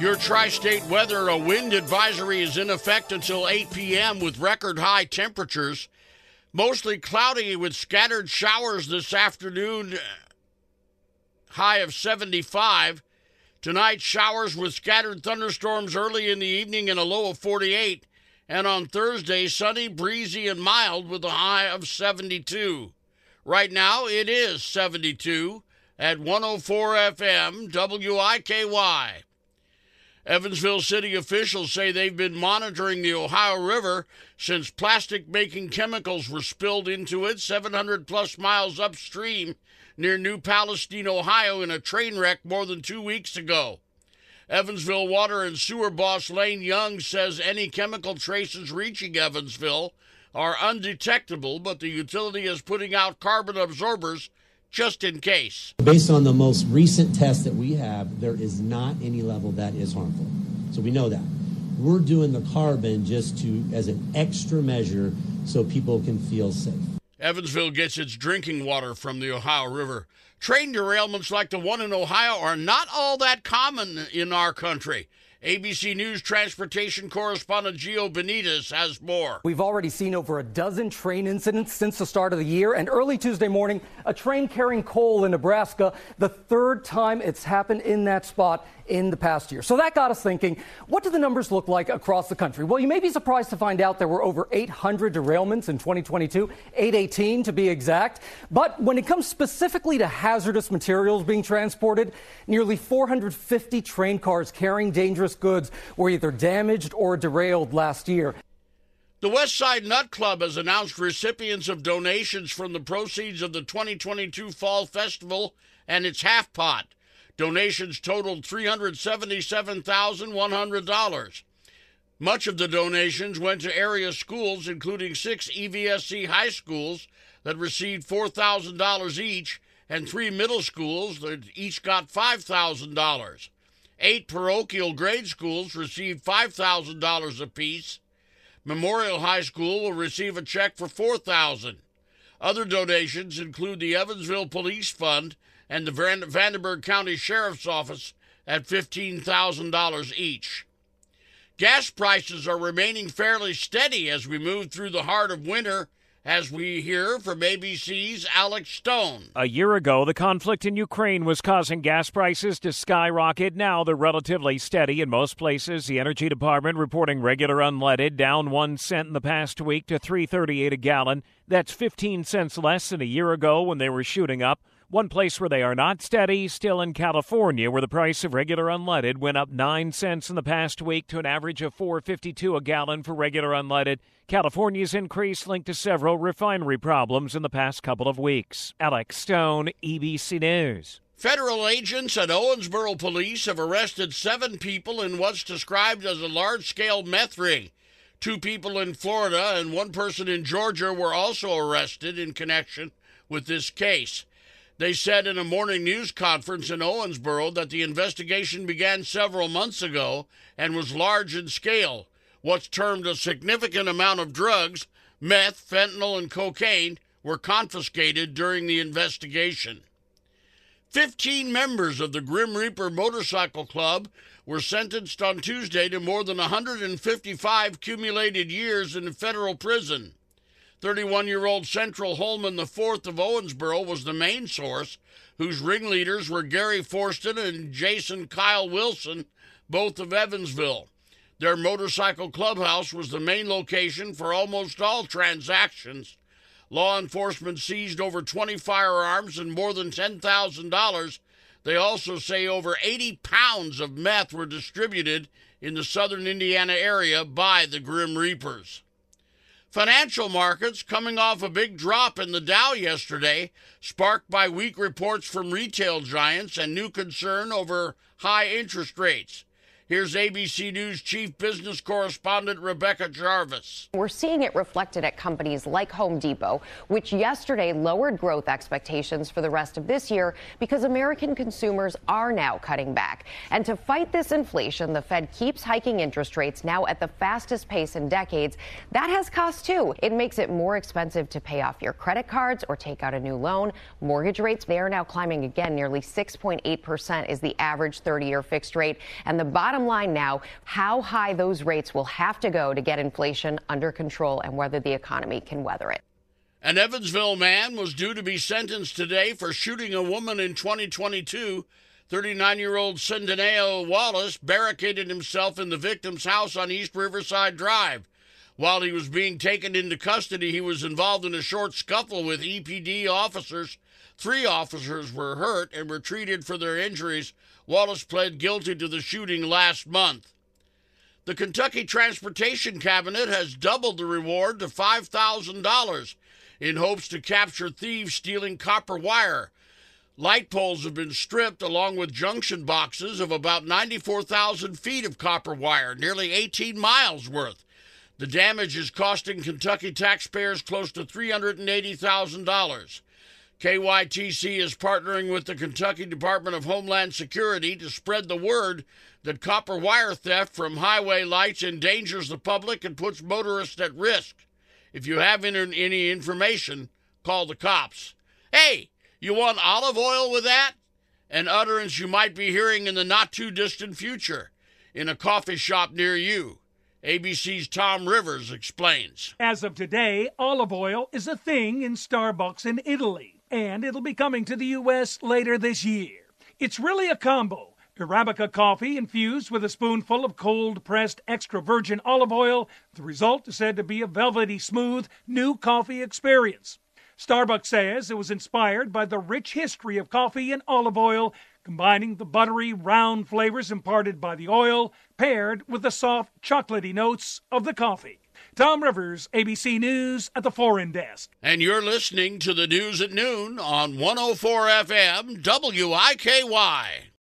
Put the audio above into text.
Your tri state weather a wind advisory is in effect until 8 p.m. with record high temperatures. Mostly cloudy with scattered showers this afternoon, high of 75. Tonight, showers with scattered thunderstorms early in the evening and a low of 48. And on Thursday, sunny, breezy, and mild with a high of 72. Right now, it is 72 at 104 FM WIKY. Evansville city officials say they've been monitoring the Ohio River since plastic making chemicals were spilled into it 700 plus miles upstream near New Palestine, Ohio, in a train wreck more than two weeks ago. Evansville Water and Sewer boss Lane Young says any chemical traces reaching Evansville are undetectable, but the utility is putting out carbon absorbers just in case. Based on the most recent test that we have, there is not any level that is harmful. So we know that. We're doing the carbon just to as an extra measure so people can feel safe. Evansville gets its drinking water from the Ohio River. Train derailments like the one in Ohio are not all that common in our country. ABC News transportation correspondent Gio Benitez has more. We've already seen over a dozen train incidents since the start of the year, and early Tuesday morning, a train carrying coal in Nebraska, the third time it's happened in that spot in the past year. So that got us thinking what do the numbers look like across the country? Well, you may be surprised to find out there were over 800 derailments in 2022, 818 to be exact. But when it comes specifically to hazardous materials being transported, nearly 450 train cars carrying dangerous goods were either damaged or derailed last year. The West Side Nut Club has announced recipients of donations from the proceeds of the 2022 Fall Festival and its half pot. Donations totaled $377,100. Much of the donations went to area schools, including six EVSC high schools that received $4,000 each, and three middle schools that each got $5,000. Eight parochial grade schools received $5,000 apiece. Memorial High School will receive a check for $4,000. Other donations include the Evansville Police Fund and the Vanderburgh County Sheriff's Office at $15,000 each. Gas prices are remaining fairly steady as we move through the heart of winter, as we hear from ABC's Alex Stone. A year ago, the conflict in Ukraine was causing gas prices to skyrocket. Now they're relatively steady in most places. The Energy Department reporting regular unleaded down 1 cent in the past week to 3.38 a gallon. That's 15 cents less than a year ago when they were shooting up. One place where they are not steady, still in California, where the price of regular unleaded went up 9 cents in the past week to an average of 4.52 a gallon for regular unleaded. California's increase linked to several refinery problems in the past couple of weeks. Alex Stone, ABC News. Federal agents at Owensboro Police have arrested seven people in what's described as a large scale meth ring. Two people in Florida and one person in Georgia were also arrested in connection with this case. They said in a morning news conference in Owensboro that the investigation began several months ago and was large in scale. What's termed a significant amount of drugs, meth, fentanyl, and cocaine, were confiscated during the investigation. Fifteen members of the Grim Reaper Motorcycle Club were sentenced on Tuesday to more than 155 cumulated years in federal prison. 31 year old Central Holman IV of Owensboro was the main source, whose ringleaders were Gary Forston and Jason Kyle Wilson, both of Evansville. Their motorcycle clubhouse was the main location for almost all transactions. Law enforcement seized over 20 firearms and more than $10,000. They also say over 80 pounds of meth were distributed in the southern Indiana area by the Grim Reapers. Financial markets coming off a big drop in the Dow yesterday, sparked by weak reports from retail giants and new concern over high interest rates. Here's ABC News Chief Business Correspondent Rebecca Jarvis. We're seeing it reflected at companies like Home Depot, which yesterday lowered growth expectations for the rest of this year because American consumers are now cutting back. And to fight this inflation, the Fed keeps hiking interest rates now at the fastest pace in decades. That has cost too. It makes it more expensive to pay off your credit cards or take out a new loan. Mortgage rates, they are now climbing again. Nearly 6.8% is the average 30 year fixed rate. And the bottom bottom line now how high those rates will have to go to get inflation under control and whether the economy can weather it. An Evansville man was due to be sentenced today for shooting a woman in 2022. 39 year old Centineo Wallace barricaded himself in the victim's house on East Riverside Drive. While he was being taken into custody, he was involved in a short scuffle with EPD officers. Three officers were hurt and were treated for their injuries. Wallace pled guilty to the shooting last month. The Kentucky Transportation Cabinet has doubled the reward to $5,000 in hopes to capture thieves stealing copper wire. Light poles have been stripped along with junction boxes of about 94,000 feet of copper wire, nearly 18 miles worth. The damage is costing Kentucky taxpayers close to $380,000. KYTC is partnering with the Kentucky Department of Homeland Security to spread the word that copper wire theft from highway lights endangers the public and puts motorists at risk. If you have any information, call the cops. Hey, you want olive oil with that? An utterance you might be hearing in the not too distant future in a coffee shop near you. ABC's Tom Rivers explains. As of today, olive oil is a thing in Starbucks in Italy, and it'll be coming to the U.S. later this year. It's really a combo. Arabica coffee infused with a spoonful of cold pressed extra virgin olive oil. The result is said to be a velvety smooth new coffee experience. Starbucks says it was inspired by the rich history of coffee and olive oil, combining the buttery, round flavors imparted by the oil, paired with the soft, chocolatey notes of the coffee. Tom Rivers, ABC News at the Foreign Desk. And you're listening to the news at noon on 104 FM WIKY.